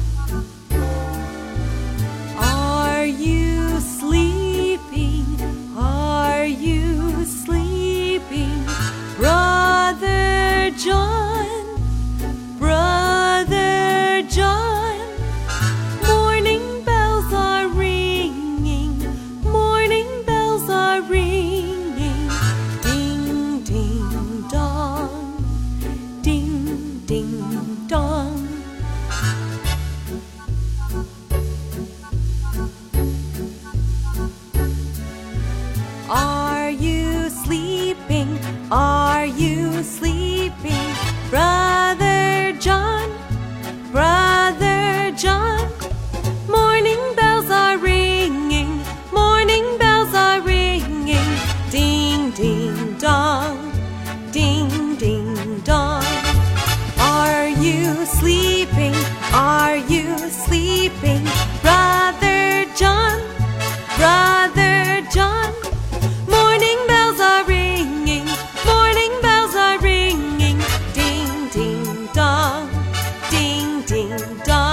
dong dong, ding ding dong. Are you sleeping? Are you sleeping, brother John? Brother John, morning bells are ringing, morning bells are ringing, ding ding dong. ding dong.